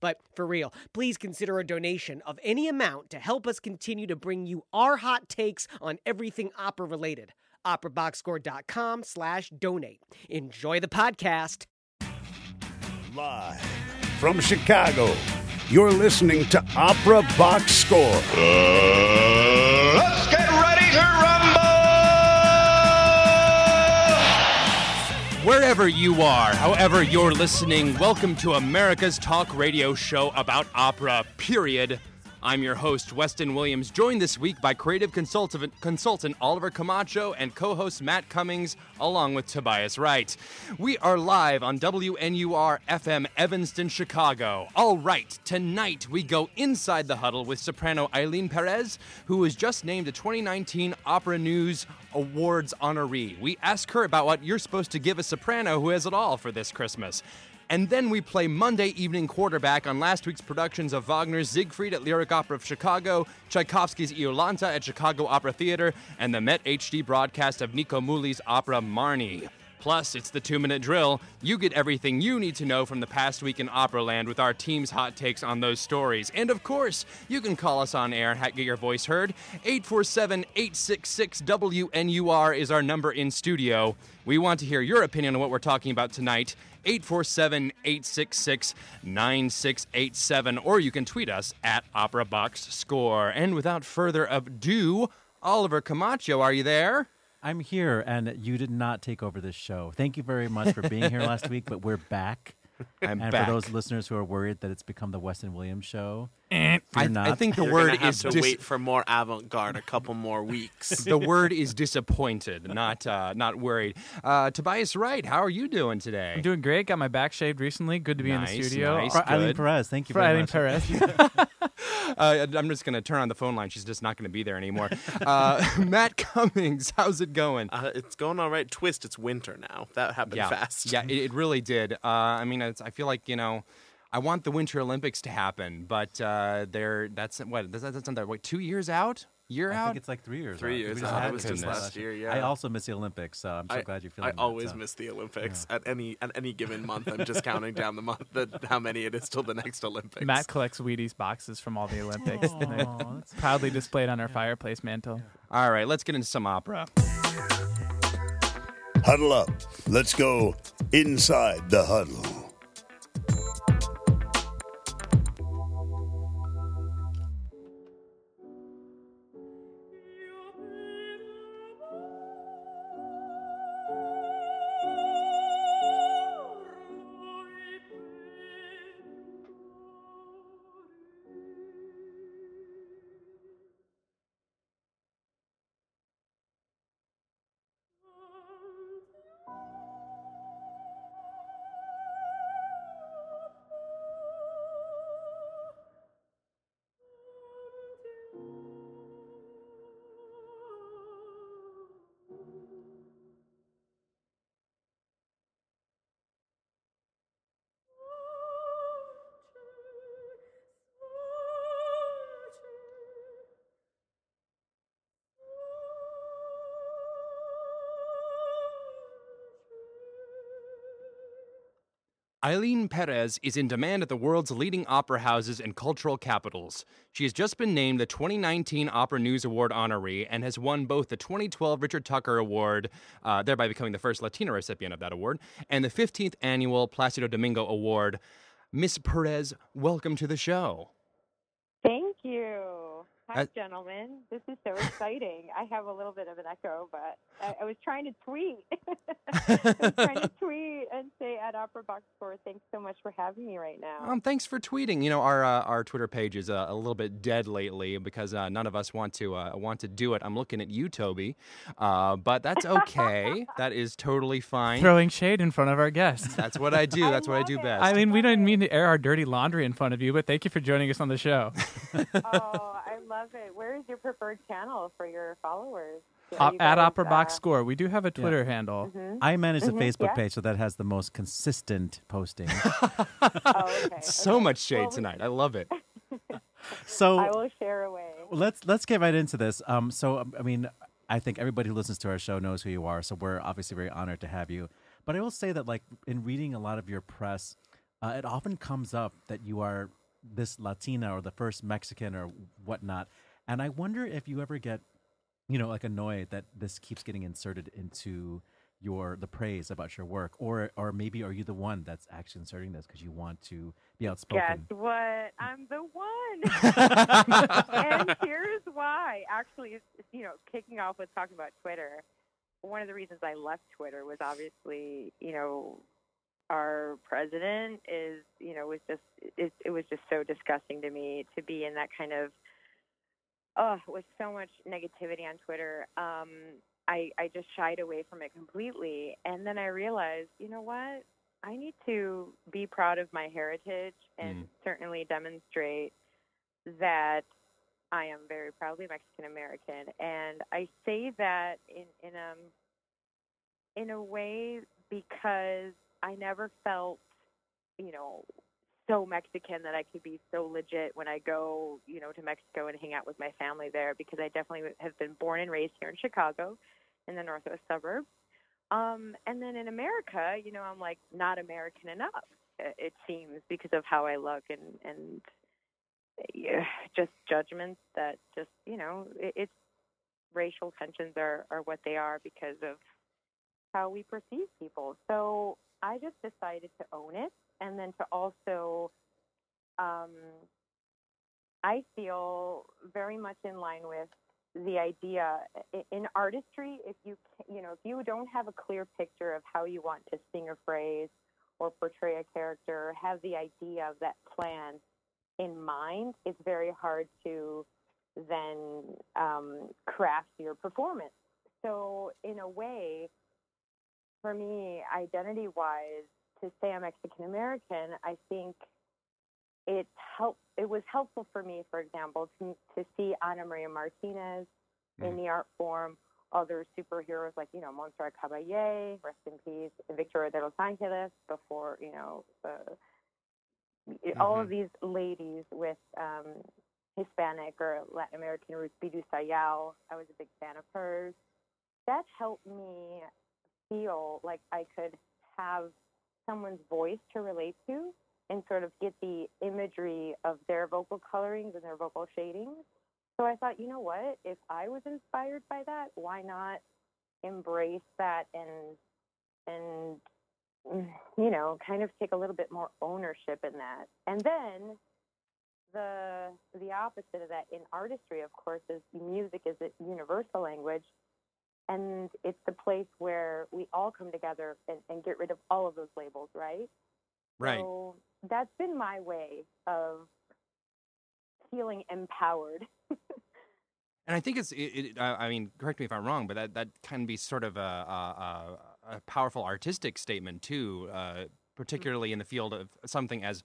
But for real, please consider a donation of any amount to help us continue to bring you our hot takes on everything opera related. OperaBoxScore.com slash donate. Enjoy the podcast. Live from Chicago, you're listening to Opera Box Score. Uh, let's get ready to rumble! Wherever you are, however you're listening, welcome to America's talk radio show about opera, period. I'm your host, Weston Williams, joined this week by creative consultant, consultant Oliver Camacho and co host Matt Cummings, along with Tobias Wright. We are live on WNUR FM Evanston, Chicago. All right, tonight we go inside the huddle with soprano Eileen Perez, who was just named a 2019 Opera News Awards honoree. We ask her about what you're supposed to give a soprano who has it all for this Christmas. And then we play Monday evening quarterback on last week's productions of Wagner's Siegfried at Lyric Opera of Chicago, Tchaikovsky's Iolanta at Chicago Opera Theater, and the Met HD broadcast of Nico Muhly's opera Marnie. Plus, it's the two minute drill. You get everything you need to know from the past week in Operaland with our team's hot takes on those stories. And of course, you can call us on air and get your voice heard. 847 866 WNUR is our number in studio. We want to hear your opinion on what we're talking about tonight. 847 866 9687, or you can tweet us at Opera Box Score. And without further ado, Oliver Camacho, are you there? I'm here, and you did not take over this show. Thank you very much for being here last week, but we're back. I'm and back. for those listeners who are worried that it's become the Weston Williams show, I, you're I think the You're word gonna have is to dis- wait for more avant-garde a couple more weeks. the word is disappointed, not uh, not worried. Uh, Tobias Wright, how are you doing today? I'm doing great. Got my back shaved recently. Good to be Nice, in the studio. nice. for Eileen. Perez, thank you For very Eileen much. Perez. Uh, I'm just going to turn on the phone line. She's just not going to be there anymore. Uh, Matt Cummings, how's it going? uh, it's going all right. Twist, it's winter now. That happened yeah, fast. yeah, it, it really did. Uh, I mean, it's, I feel like you know. I want the Winter Olympics to happen, but uh, they're that's what that's, that's not what two years out, year I out. think it's like three years. Three out. years We just out. had It was just Christmas last year, yeah. I also miss the Olympics, so I'm so I, glad you're feeling I that, always so. miss the Olympics at any at any given month. I'm just counting down the month that how many it is till the next Olympics. Matt collects Wheaties boxes from all the Olympics. and they're Aw, that's- proudly displayed on our fireplace mantle. All right, let's get into some opera. Huddle up. Let's go inside the huddle. Eileen Perez is in demand at the world's leading opera houses and cultural capitals. She has just been named the 2019 Opera News Award honoree and has won both the 2012 Richard Tucker Award, uh, thereby becoming the first Latina recipient of that award, and the 15th annual Placido Domingo Award. Miss Perez, welcome to the show. Thank you. Hi, Uh, gentlemen. This is so exciting. I have a little bit of an echo, but I, I was trying to tweet. I was trying to tweet and say at Opera Box Score, thanks so much for having me right now. Um, thanks for tweeting. You know, our uh, our Twitter page is uh, a little bit dead lately because uh, none of us want to uh, want to do it. I'm looking at you, Toby, uh, but that's okay. that is totally fine. Throwing shade in front of our guests. That's what I do. I That's what I do it. best. I mean, we don't mean to air our dirty laundry in front of you, but thank you for joining us on the show. oh, I love it. Where is your preferred channel for your followers? Are Op- you at guys, Opera Box uh, Score, we do have a Twitter handle. mhm. I manage the Mhm, Facebook yeah. page, so that has the most consistent posting. Oh, okay. so okay. much shade Well, tonight. I love it. so I will share away. let's let's get right into this. Um, so um, I mean, I think everybody who listens to our show knows who you are. So we're obviously very honored to have you. But I will say that, like in reading a lot of your press, uh, it often comes up that you are this Latina or the first Mexican or whatnot. And I wonder if you ever get, you know, like annoyed that this keeps getting inserted into your the praise about your work, or or maybe are you the one that's actually inserting this because you want to be outspoken? Guess what? I'm the one. and here's why. Actually, you know, kicking off with talking about Twitter. One of the reasons I left Twitter was obviously, you know, our president is, you know, was just it, it was just so disgusting to me to be in that kind of oh, with so much negativity on Twitter. Um, I I just shied away from it completely, and then I realized, you know what? I need to be proud of my heritage and Mm. certainly demonstrate that I am very proudly Mexican American, and I say that in in um in a way because I never felt, you know, so Mexican that I could be so legit when I go, you know, to Mexico and hang out with my family there because I definitely have been born and raised here in Chicago, in the northwest suburbs. Um, and then in America, you know, I'm like not American enough. It, seems because of how I look and and yeah, just judgments that just you know it, it's racial tensions are are what they are because of how we perceive people. So I just decided to own it and then to also um, I feel very much in line with the idea in artistry if you you know if you don't have a clear picture of how you want to sing a phrase or portray a character or have the idea of that plan in mind it's very hard to then um, craft your performance. So in a way for me identity wise to say i'm mexican american i think it helped it was helpful for me for example to, to see ana maria martinez in the art form other superheroes like you know montserrat caballé rest in peace victoria de los angeles before you know uh, all of these ladies with um, hispanic or latin american roots bidu sayão i was a big fan of hers. That helped me feel like i could have someone's voice to relate to and sort of get the imagery of their vocal colorings and their vocal shadings. So I thought, you know what? If I was inspired by that, why not embrace that and and you know, kind of take a little bit more ownership in that. And then the the opposite of that in artistry, of course, is music is a universal language. And it's the place where we all come together and, and get rid of all of those labels, right? Right. So that's been my way of feeling empowered. And I think it's, it, it, I I mean, correct me if I'm wrong, but that, that can be sort of a, a, a, a powerful artistic statement too, uh, particularly in the field of something as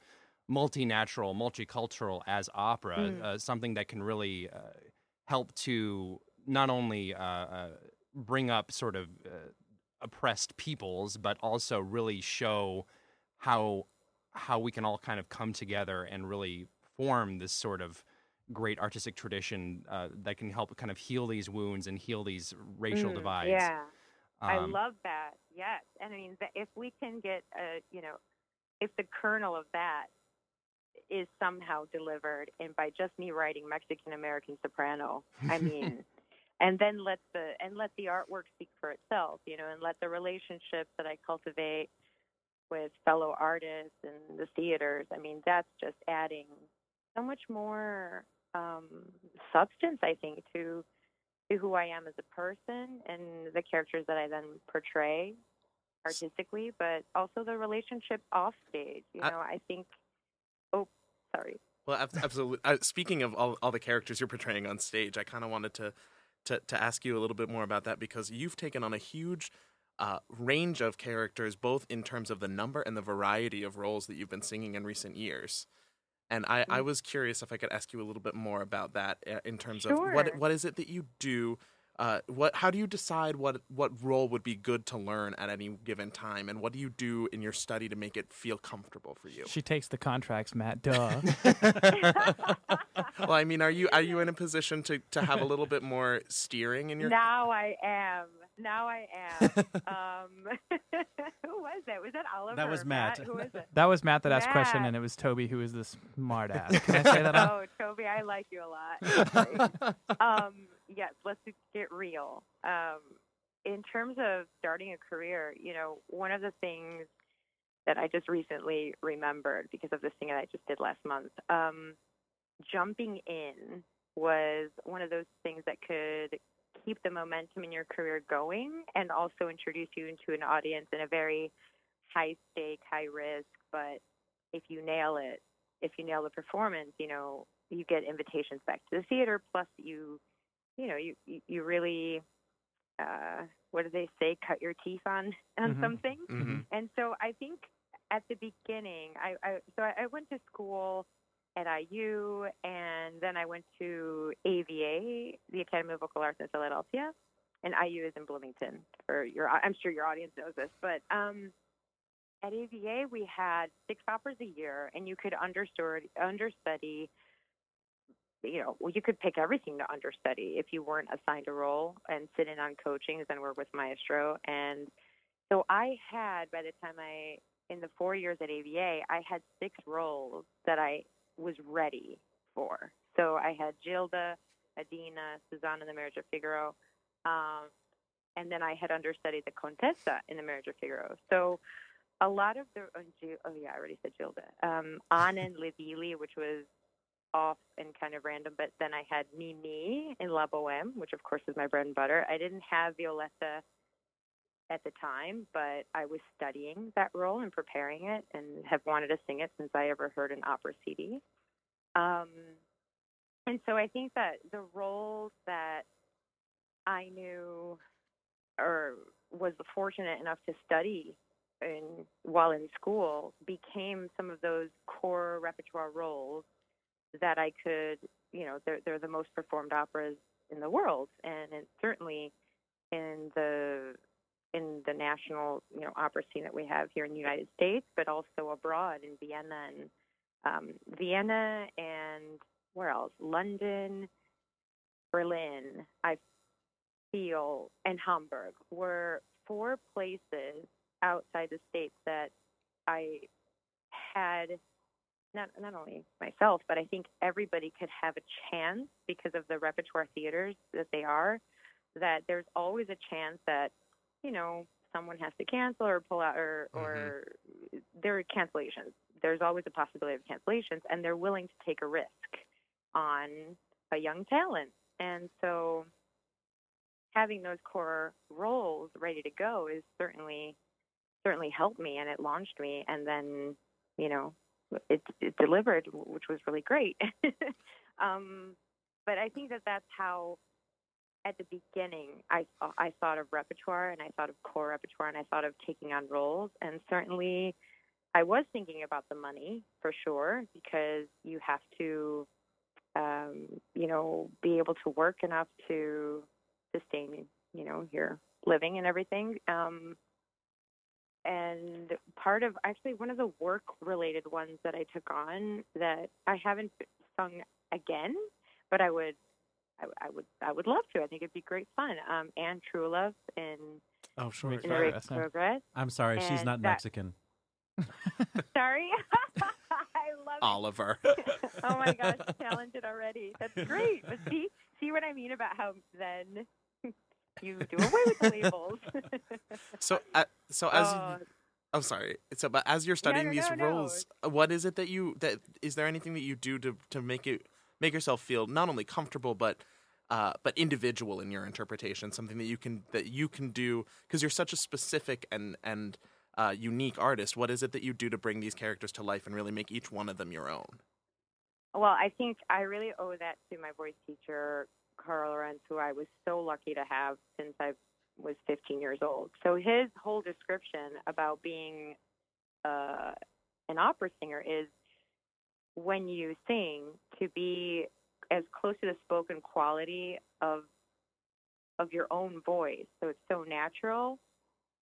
multinatural, multicultural as opera, Mm. uh, something that can really uh, help to not only uh, uh, bring up sort of uh, oppressed peoples, but also really show how how we can all kind of come together and really form this sort of great artistic tradition uh, that can help kind of heal these wounds and heal these racial Mm, divides. Yeah, I Um, love that. Yes, and I mean, if we can get a, you know, if the kernel of that is somehow delivered, and by just me writing Mexican American soprano, I mean, and then let the and let the artwork speak for itself, you know, and let the relationships that I cultivate with fellow artists and the theaters. I mean, that's just adding so much more um, substance, I think, to to who I am as a person and the characters that I then portray artistically, but also the relationship off stage. You know, I think. Oh, sorry. Well, absolutely. Uh, speaking of all, all the characters you're portraying on stage, I kind of wanted to, to to ask you a little bit more about that because you've taken on a huge uh, range of characters, both in terms of the number and the variety of roles that you've been singing in recent years. And I, I Mm. was curious if I could ask you a little bit more about that uh, in terms of what what is it that you do? Uh, what how do you decide what what role would be good to learn at any given time, and what do you do in your study to make it feel comfortable for you? She takes the contracts, Matt. Duh. well, I mean, are you are you in a position to, to have a little bit more steering in your? Now I am. Now I am. um, who was that? Was that Oliver? That was or Matt. Who was it? that was Matt that asked question, and it was Toby who was the smart ass. Can I say that? oh, Toby, I like you a lot. um, yes, let's get real. Um, in terms of starting a career, you know, one of the things that I just recently remembered because of this thing that I just did last month, um, jumping in was one of those things that could keep the momentum in your career going and also introduce you into an audience in a very high stake, high risk, but if you nail it, if you nail the performance, you know, you get invitations back to the theater. Plus, you, you know, you you, really, uh, what do they say? Cut your teeth on on Mhm. something. Mhm. And so I think at the beginning, I, I so I, I went to school at IU, and then I went to AVA, the Academy of Vocal Arts in Philadelphia, and IU is in Bloomington. For your, I'm sure your audience knows this, but um, at AVA we had six operas a year, and you could understudy, understudy. You know, well, you could pick everything to understudy if you weren't assigned a role and sit in on coachings and work with maestro. And so I had, by the time I, in the four years at AVA, I had six roles that I was ready for. So I had Gilda, Adina, Susanna the Marriage of Figaro, um, and then I had understudied the Contessa in the Marriage of Figaro. So a lot of the oh, oh yeah, I already said Gilda. Um, Anna and Le Villi, which was off and kind of random, but then I had Mimi in La Boheme, which of course is my bread and butter. I didn't have Violetta at the time, but I was studying that role and preparing it and have wanted to sing it since I ever heard an opera CD. Um, and so I think that the roles that I knew or was fortunate enough to study in, while in school became some of those core repertoire roles that I could, you know, they're, they're the most performed operas in the world. And it's certainly in the in the national you know opera scene that we have here in the United States, but also abroad in Vienna and um, Vienna and where else? London, Berlin. I feel and Hamburg were four places outside the states that I had not not only myself, but I think everybody could have a chance because of the repertoire theaters that they are. That there's always a chance that you know someone has to cancel or pull out or mm-hmm. or there are cancellations. There's always a possibility of cancellations, and they're willing to take a risk on a young talent. And so, having those core roles ready to go is certainly certainly helped me, and it launched me. And then, you know, it, it delivered, which was really great. um, but I think that that's how at the beginning, I I thought of repertoire and I thought of core repertoire and I thought of taking on roles. And certainly, I was thinking about the money for sure because you have to, um, you know, be able to work enough to sustain, you know, your living and everything. Um, and part of actually one of the work related ones that I took on that I haven't sung again, but I would I, I would I would love to. I think it'd be great fun. Um, Anne Trulove in Oh, sure. Wait in for the Progress, of yeah. Progress. I'm sorry, she's not that- Mexican. Sorry, I love Oliver. oh my gosh, talented already. That's great. But see, see what I mean about how then you do away with the labels. So, uh, so as Oh, I'm sorry. So, but as you're studying no, these no, roles, uh, what is it that you that is there anything that you do to to make it make yourself feel not only comfortable but uh, but individual in your interpretation? Something that you can that you can do because you're such a specific and and uh, unique artist. What is it that you do to bring these characters to life and really make each one of them your own? Well, I think I really owe that to my voice teacher, Carl Lorenz, who I was so lucky to have since I was 15 years old. So his whole description about being uh, an opera singer is when you sing to be as close to the spoken quality of of your own voice. So it's so natural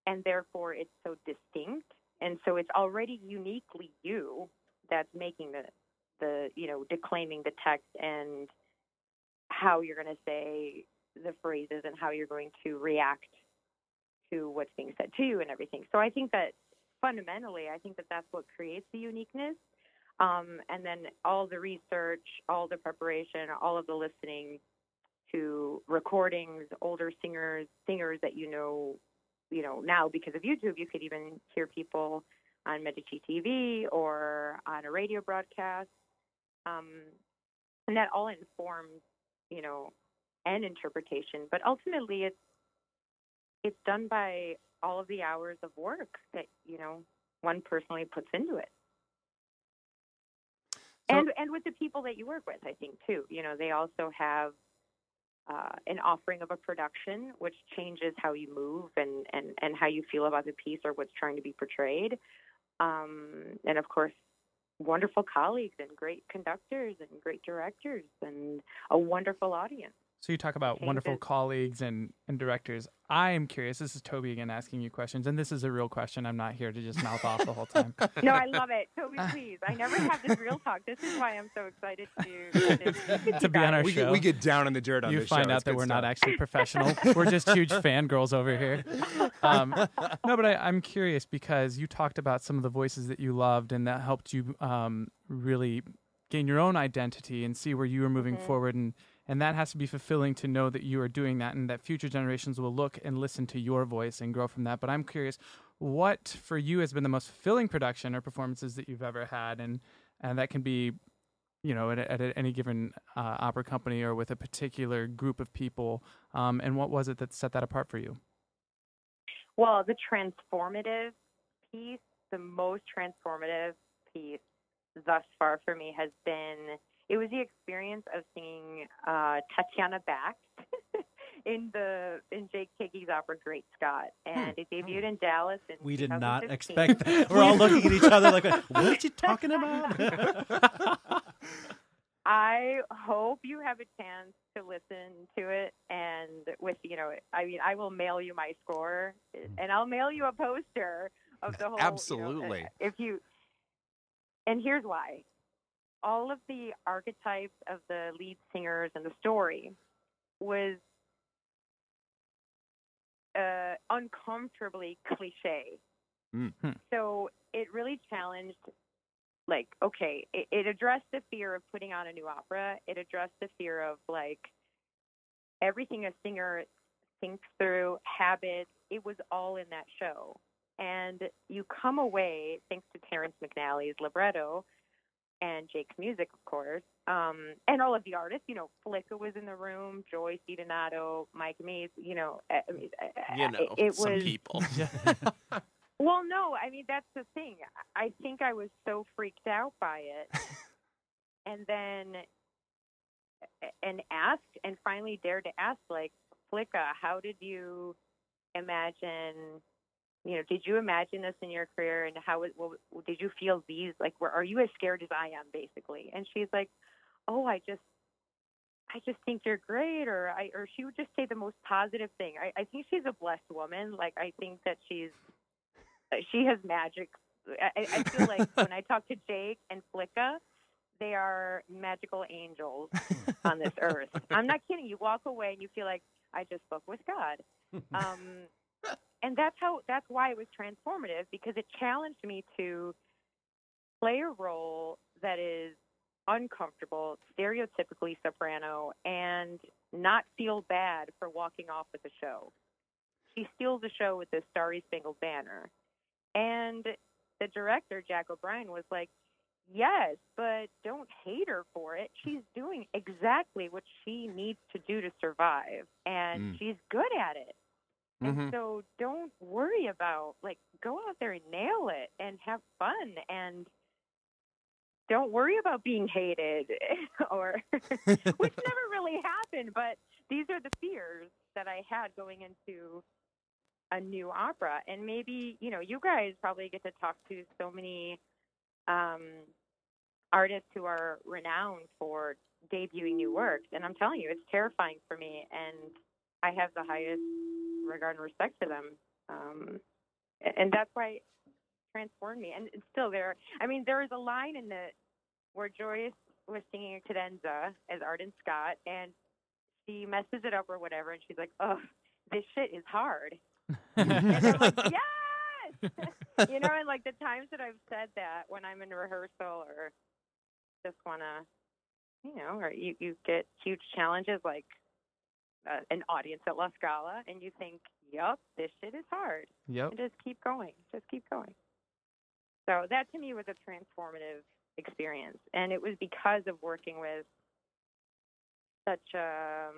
and therefore it's so distinct. And so it's already uniquely you that's making the the you know declaiming the text and how you're going to say the phrases and how you're going to react to what's being said to you and everything. So I think that fundamentally, I think that that's what creates the uniqueness. Um, and then all the research, all the preparation, all of the listening to recordings, older singers, singers that you know, you know now because of YouTube, you could even hear people on Medici TV or on a radio broadcast, um, and that all informs, you know, an interpretation. But ultimately, it's it's done by all of the hours of work that you know one personally puts into it. So- and and with the people that you work with, I think too. You know, they also have uh, an offering of a production, which changes how you move and, and, and how you feel about the piece or what's trying to be portrayed. Um, and of course, wonderful colleagues and great conductors and great directors and a wonderful audience. So you talk about Changes. wonderful colleagues and, and directors. I am curious. This is Toby again asking you questions, and this is a real question. I'm not here to just mouth off the whole time. No, I love it. Toby, please. I never have this real talk. This is why I'm so excited to, to, To be on our we, show. get, we get down in the dirt on you this find show. out It's that we're not actually professional. we're just huge fangirls over here. Um, no, but I, I'm curious because you talked about some of the voices that you loved, and that helped you um, really gain your own identity and see where you were moving forward. And, and that has to be fulfilling to know that you are doing that and that future generations will look and listen to your voice and grow from that. But I'm curious, what for you has been the most fulfilling production or performances that you've ever had? And, and that can be you know, at, at any given uh, opera company or with a particular group of people? Um, and what was it that set that apart for you? Well, the transformative piece, the most transformative piece thus far for me has been it was the experience of seeing uh, Tatiana Bakst in the in Jake Heggie's opera Great Scott, hmm. and it debuted hmm. in Dallas. In We did not expect that. We're all looking at each other like, "What are you talking about? I hope you have a chance to listen to it, and with you know, I mean, I will mail you my score, hmm. and I'll mail you a poster of the whole. you know, Absolutely. if you, and here's why: all of the archetypes of the lead singers and the story was uh, uncomfortably cliche. Mm. Hmm. So it really challenged like okay it, it addressed the fear of putting on a new opera it addressed the fear of like everything a singer thinks through habits it was all in that show and you come away thanks to terrence mcnally's libretto and jake's music of course um, and all of the artists you know flicka was in the room Joyce DiDonato, mike mayes you know I mean, You know, it, it some was people. well, no, I mean that's the thing. I think I was so freaked out by it, and then and asked, and finally dared to ask, like, Flicka, how did you imagine? You know, did you imagine this in your career, and how it- what, did you feel these? Like, were are you as scared as I am, basically? And she's like, Oh, I just. I just think you're great, or I, or she would just say the most positive thing. I, I think she's a blessed woman. Like I think that she's she has magic. I, I feel like when I talk to Jake and Flicka, they are magical angels on this earth. I'm not kidding. You walk away and you feel like I just spoke with God. Um, and that's how. That's why it was transformative because it challenged me to play a role that is uncomfortable, stereotypically soprano, and not feel bad for walking off with the show. She steals the show with the Starry Spangled Banner. And the director, Jack O'Brien, was like, Yes, but don't hate her for it. She's doing exactly what she needs to do to survive, and Mm. she's good at it. And Mhm. so don't worry about, like, go out there and nail it and have fun and don't worry about being hated or which never really happened but these are the fears that i had going into a new opera and maybe you know you guys probably get to talk to so many um artists who are renowned for debuting new works. And I'm telling you, it's terrifying for me. And I have the highest regard and respect for them. Um, and that's why it transformed me. And it's still there. I mean, there is a line in the where Joyce was singing a cadenza as Arden Scott, and she messes it up or whatever, and she's like, "Oh, this shit is hard." and I'm like, "Yes!" you know, and like the times that I've said that when I'm in rehearsal or just wanna, you know, or you you get huge challenges like uh, an audience at La Scala, and you think, yep, this shit is hard." Yep. and just keep going. Just keep going. So that to me was a transformative experience, and it was because of working with such um,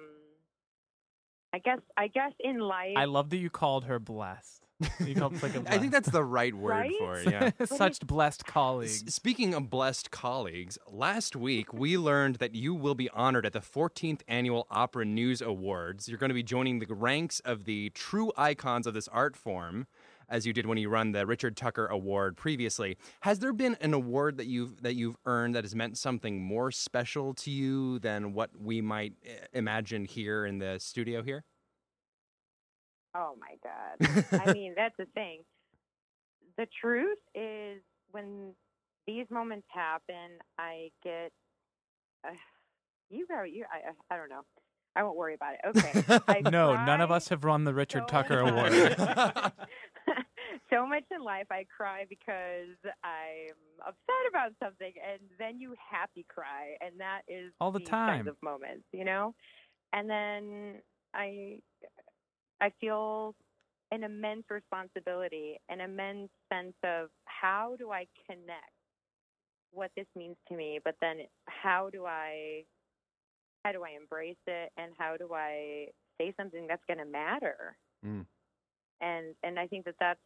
I guess I guess in life. I love that you called her blessed. You called like a I think that's the right word Right? for it. Yeah. such blessed S- colleagues. Speaking of blessed colleagues, last week we learned that you will be honored at the 14th Annual Opera News Awards. You're going to be joining the ranks of the true icons of this art form, as you did when you won the Richard Tucker Award previously. Has there been an award that you've that you've earned that has meant something more special to you than what we might eh, imagine here in the studio here? Oh my god! I mean, that's the thing. The truth is, when these moments happen, I get. Uh, you go. You. I. I- don't know. I won't worry about it. Okay. I no, none of us have run the Richard so Tucker. Award. so much in life I cry because I'm upset about something and then you happy cry and that is All the time. kinds of moments, you know? And then I I feel an immense responsibility, an immense sense of how do I connect what this means to me, but then how do I how do I embrace it and how do I say something that's going to matter? Mm. And and I think that that's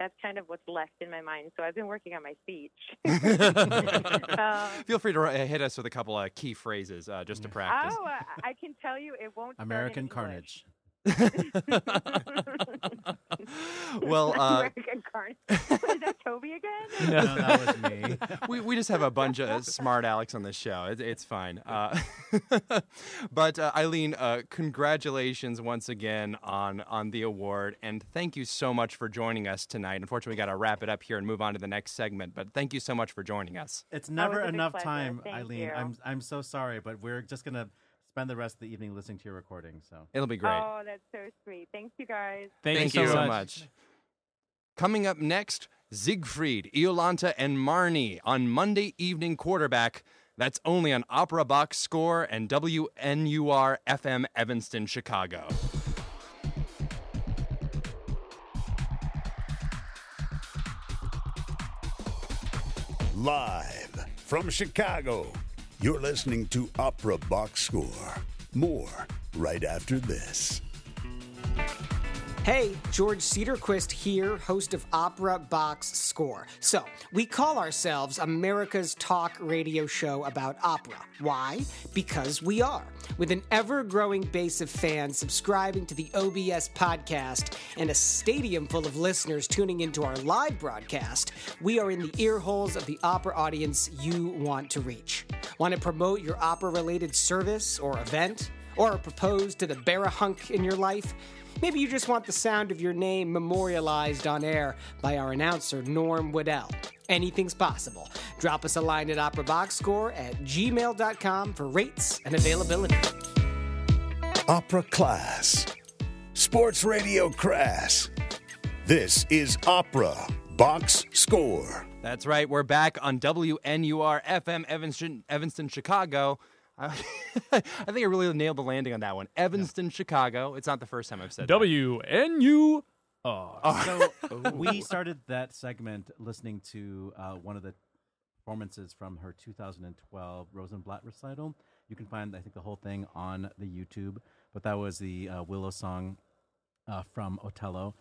that's kind of what's left in my mind. So I've been working on my speech. Um, Feel free to uh, hit us with a couple of key phrases uh, just to practice. Oh, I- I can tell you it won't. American Carnage. well, uh, American Carnage. Is that Toby again? No, that was me. we, we just have a bunch of smart Alex on the show. It, it's fine. Uh, but uh, Eileen, uh, congratulations once again on on the award, and thank you so much for joining us tonight. Unfortunately, we got to wrap it up here and move on to the next segment. But thank you so much for joining us. It's never was a big enough time, Thank Eileen. you. I'm I'm so sorry, but we're just gonna spend the rest of the evening listening to your recording. So It'll be great. Oh, that's so sweet. Thanks, you guys. Thank, Thank you so much. Coming up next, Siegfried, Iolanta, and Marnie on Monday Evening Quarterback. That's only on Opera Box Score and WNUR FM Evanston, Chicago. Live from Chicago, you're listening to Opera Box Score. More right after this. Hey, George Cedarquist here, host of Opera Box Score. So, we call ourselves America's talk radio show about opera. Why? Because we are. With an ever growing base of fans subscribing to the OBS podcast and a stadium full of listeners tuning into our live broadcast, we are in the ear holes of the opera audience you want to reach. Want to promote your opera related service or event? Or propose to the barihunk in your life? Maybe you just want the sound of your name memorialized on air by our announcer, Norm Waddell. Anything's possible. Drop us a line at operaboxscore at gmail.com for rates and availability. Opera Class. Sports Radio Crass. This is Opera Box Score. That's right. We're back on WNUR FM Evanston, Evanston Chicago. I, I think I really nailed the landing on that one. Evanston, Chicago. It's not the first time I've said that. W N U R. So we started that segment listening to uh, one of the performances from her 2012 Rosenblatt recital. You can find, I think, the whole thing on the YouTube. But that was the uh, Willow song uh, from Othello,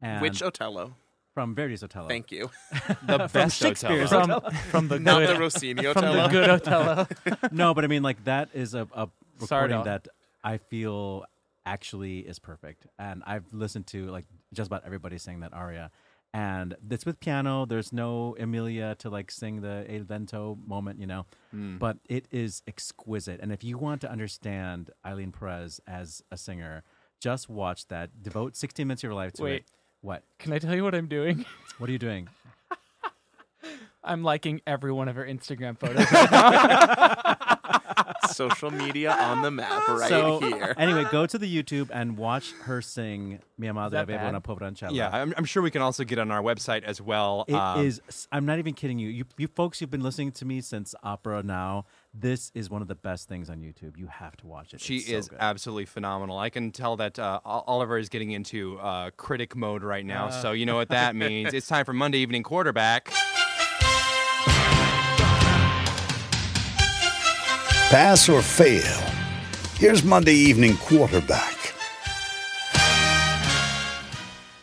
and Which Othello? From Verdi's Otello. Thank you. The best Shakespeare's Othello. From, from the Not good, the Rossini Otello. from the good Otello. no, but I mean, like that is a, a recording Sardo. that I feel actually is perfect, and I've listened to like just about everybody sing that aria, and it's with piano. There's no Emilia to like sing the El Vento moment, you know, Hmm. but it is exquisite. And if you want to understand Eileen Perez as a singer, just watch that. Devote 16 minutes of your life to Wait. it. What? Can I tell you what I'm doing? What are you doing? I'm liking every one of her Instagram photos. Social media on the map right so here. anyway, go to the YouTube and watch her sing "Mi Madre that una poverancella." Yeah, I'm, I'm sure we can also get on our website as well. It Um, is- I'm not even kidding you. You, you folks, you've been listening to me since Opera Now. This is one of the best things on YouTube. You have to watch it. She It's so is good. absolutely phenomenal. I can tell that uh, Oliver is getting into uh, critic mode right now. so you know what that means. It's time for Monday Evening Quarterback. Pass or fail? Here's Monday evening quarterback.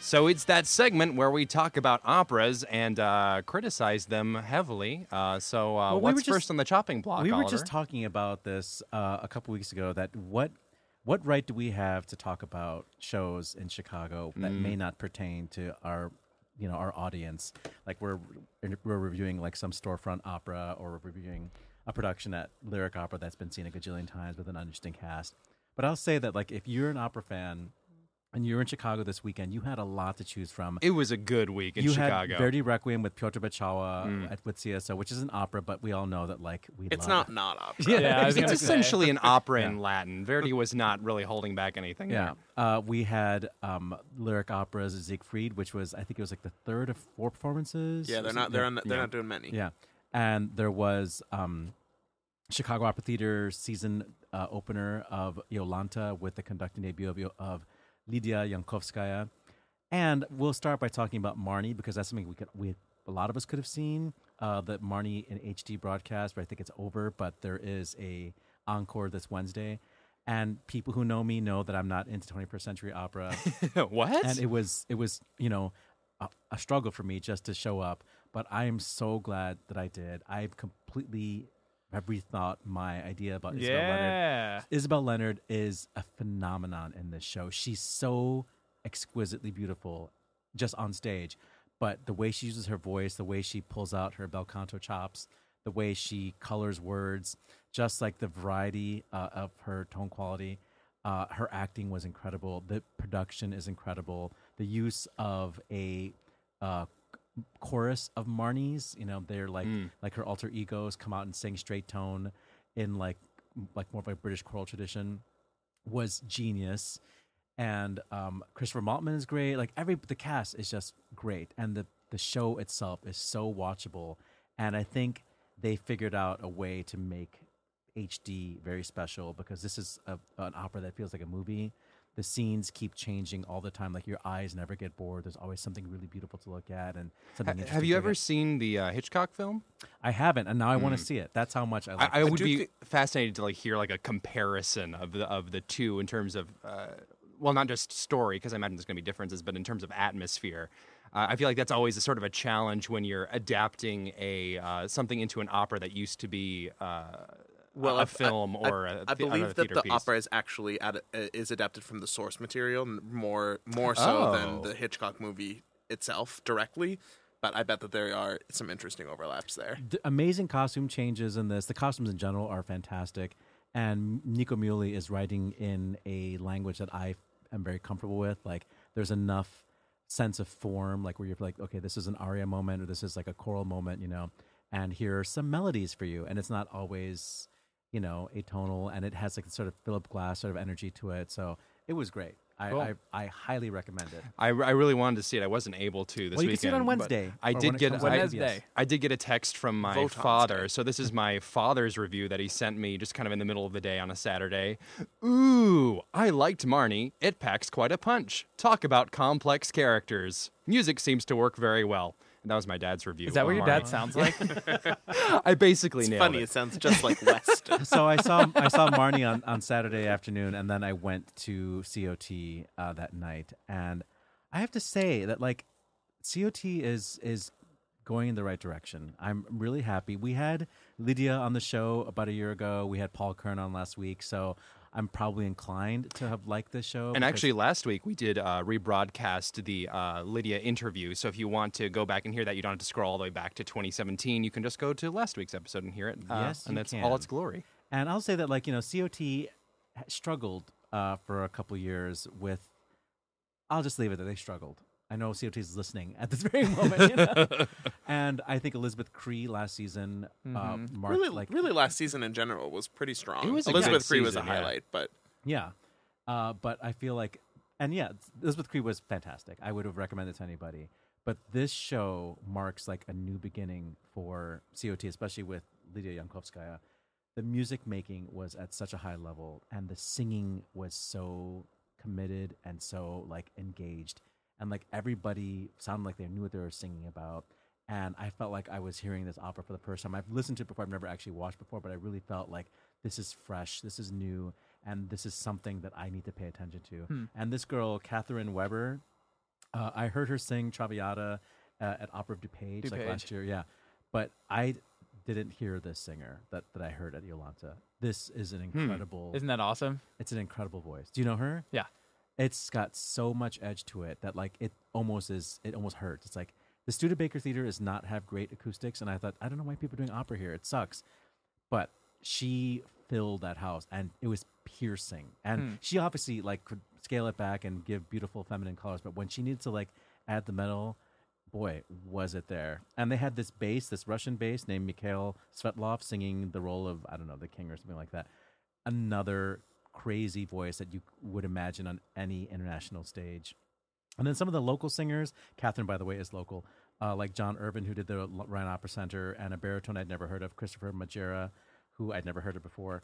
So it's that segment where we talk about operas and uh, criticize them heavily. Uh, so uh, Well, we what's were just- first on the chopping block? we were Oliver? just talking about this uh, a couple weeks ago. That what what right do we have to talk about shows in Chicago that Mm. may not pertain to our you know our audience? Like we're we're reviewing like some storefront opera or we're reviewing a production at Lyric Opera that's been seen a gajillion times with an interesting cast. But I'll say that like if you're an opera fan and you're in Chicago this weekend, you had a lot to choose from. It was a good week in you Chicago. had Verdi Requiem with Piotr Beczała Mm. at with CSO, which is an opera, but we all know that like we It's love not not opera. yeah, I was it's essentially an opera in Latin. Verdi was not really holding back anything. Yeah, there. uh, we had um, lyric operas Siegfried, which was I think it was like the third of four performances. Yeah, they're not. They're on. The, they're Yeah. not doing many. Yeah, and there was um, Chicago Opera Theater season uh, opener of Iolanta with the conducting debut of, of Lydia Yankovskaya, and we'll start by talking about Marnie because that's something we could we a lot of us could have seen uh, the Marnie in HD broadcast, but I think it's over. But there is a encore this Wednesday. And people who know me know that I'm not into 21st century opera what? and it was it was you know a, a struggle for me just to show up but i am so glad that i did i've completely have rethought my idea about isabel leonard isabel leonard is a phenomenon in this show she's so exquisitely beautiful just on stage but the way she uses her voice the way she pulls out her bel canto chops the way she colors words just like the variety uh, of her tone quality uh, her acting was incredible. The production is incredible. The use of a uh, chorus of Marnies, you know, they're like Mm. like her alter egos come out and sing straight tone in like like more of a British choral tradition was genius. And um, Christopher Maltman is great. Like every the cast is just great, and the the show itself is so watchable. And I think they figured out a way to make HD very special because this is a, an opera that feels like a movie. The scenes keep changing all the time. Like your eyes never get bored. There's always something really beautiful to look at and something. Ha- interesting have you ever look seen the uh, Hitchcock film? I haven't, and now I want to see it. That's how much I like. I, I would do be thi- fascinated to like hear like a comparison of the of the two in terms of uh, well, not just story because I imagine there's going to be differences, but in terms of atmosphere. Uh, I feel like that's always a sort of a challenge when you're adapting a uh, something into an opera that used to be uh, Well, a, a I- film I- or a I the- another believe that the piece. opera is actually ad- uh, is adapted from the source material more more so Oh. than the Hitchcock movie itself directly. But I bet that there are some interesting overlaps there. D- amazing costume changes in this. The costumes in general are fantastic, and Nico Muhly is writing in a language that I am very comfortable with. Like, there's enough sense of form, like where you're like, okay, this is an aria moment, or this is like a choral moment, you know, and here are some melodies for you, and it's not always, you know, atonal, and it has like sort of Philip Glass sort of energy to it. So it was great. I, Cool. I, I highly recommend it. I, I really wanted to see it. I wasn't able to this well, you can weekend. see it on Wednesday. I did get comes I, Wednesday. I did get a text from my Voton's father. Day. So this is my father's review that he sent me just kind of in the middle of the day on a Saturday. Ooh, I liked Marnie. It packs quite a punch. Talk about complex characters. Music seems to work very well. And that was my dad's review. Is that what your Marnie. dad sounds like? I basically knew. It's nailed funny. it. It sounds just like West. so I saw I saw Marnie on, on Saturday afternoon, and then I went to COT uh, that night, and I have to say that like COT is is going in the right direction. I'm really happy. We had Lydia on the show about a year ago. We had Paul Kern on last week, so I'm probably inclined to have liked this show. And actually, last week we did uh, rebroadcast the uh, Lydia interview. So if you want to go back and hear that, you don't have to scroll all the way back to 2017. You can just go to last week's episode and hear it. Uh, Yes, and that's can. all its glory. And I'll say that, like, you know, COT struggled uh, for a couple years with. I'll just leave it that they struggled. I know COT is listening at this very moment. you know? and I think Elizabeth Cree last season uh, marked, really, like, really, last season in general was pretty strong. It was Elizabeth good Cree was a season, yeah. highlight, but Yeah. Uh, but I feel like, and yeah, Elizabeth Cree was fantastic. I would have recommended it to anybody. But this show marks like a new beginning for COT, especially with Lydia Yankovskaya. The music making was at such a high level, and the singing was so committed and so like engaged, and like everybody sounded like they knew what they were singing about. And I felt like I was hearing this opera for the first time. I've listened to it before, I've never actually watched before, but I really felt like this is fresh, this is new, and this is something that I need to pay attention to. And this girl, Catherine Weber, uh, I heard her sing Traviata uh, at Opera of DuPage, like last year, yeah. But I didn't hear this singer that, that I heard at Iolanta. This is an incredible. Isn't that awesome? it's an incredible voice. Do you know her? Yeah. It's got so much edge to it that like it almost is. It almost hurts. It's like the Studebaker Theater does not have great acoustics, and I thought I don't know why people are doing opera here. It sucks, but she filled that house, and it was piercing. And hmm. she obviously like could scale it back and give beautiful feminine colors, but when she needed to like add the metal, boy, was it there. And they had this bass, this Russian bass named Mikhail Svetlov singing the role of, I don't know, the king or something like that. Another crazy voice that you would imagine on any international stage. And then some of the local singers, Catherine, by the way, is local, uh, like John Irvin, who did the Ryan Opera Center, and a baritone I'd never heard of, Christopher Majera, who I'd never heard of before.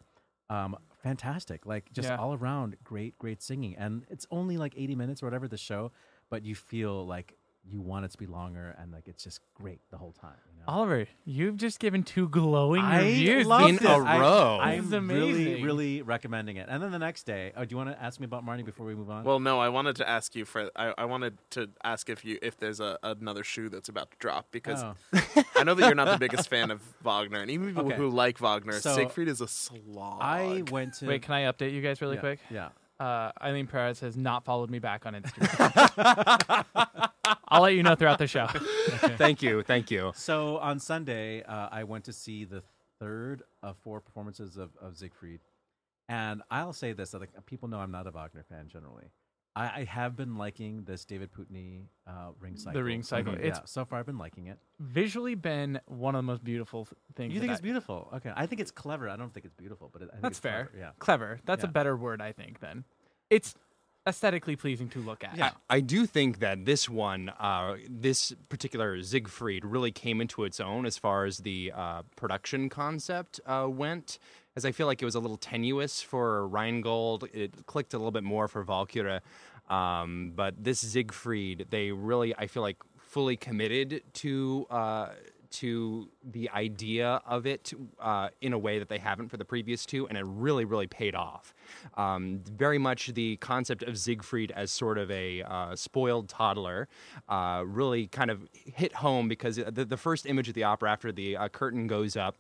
Um, fantastic. Like, just Yeah. all around great, great singing. And it's only like 80 minutes or whatever, the show, but you feel like you want it to be longer and like it's just great the whole time. You know? Oliver, you've just given two glowing I reviews. love in this. a I- row. I'm This really, really recommending it. And then the next day, oh, do you want to ask me about Marnie before we move on? well, no. I wanted to ask you for. I, I wanted to ask if you if there's a, another shoe that's about to drop because Oh. I know that you're not the biggest fan of Wagner, and even people Okay. who like Wagner, So, Siegfried is a slog. I went to. Wait, can I update you guys really yeah, quick? Yeah. Uh, Ailyn Perez has not followed me back on Instagram. I'll let you know throughout the show. thank you, thank you. So on Sunday, uh, I went to see the third of four performances of, of Siegfried, and I'll say this: that like, people know I'm not a Wagner fan generally. I, I have been liking this David Pountney uh, ring cycle. The ring cycle. Mhm, It's- yeah, so far I've been liking it. Visually, been one of the most beautiful th- things. You think that it's beautiful? Okay, I think it's clever. I don't think it's beautiful, but it, I think That's it's fair. Clever. Yeah. Clever. That's a Yeah. better word, I think. Then it's aesthetically pleasing to look at. Yeah. I do think that this one, uh, this particular Siegfried, really came into its own as far as the uh, production concept uh, went. As I feel like it was a little tenuous for Rheingold, it clicked a little bit more for Valkyra. Um, but this Siegfried, they really, I feel like, fully committed to uh, to the idea of it uh, in a way that they haven't for the previous two, and it really, really paid off. Um, very much the concept of Siegfried as sort of a uh, spoiled toddler uh, really kind of hit home because the, the first image of the opera after the uh, curtain goes up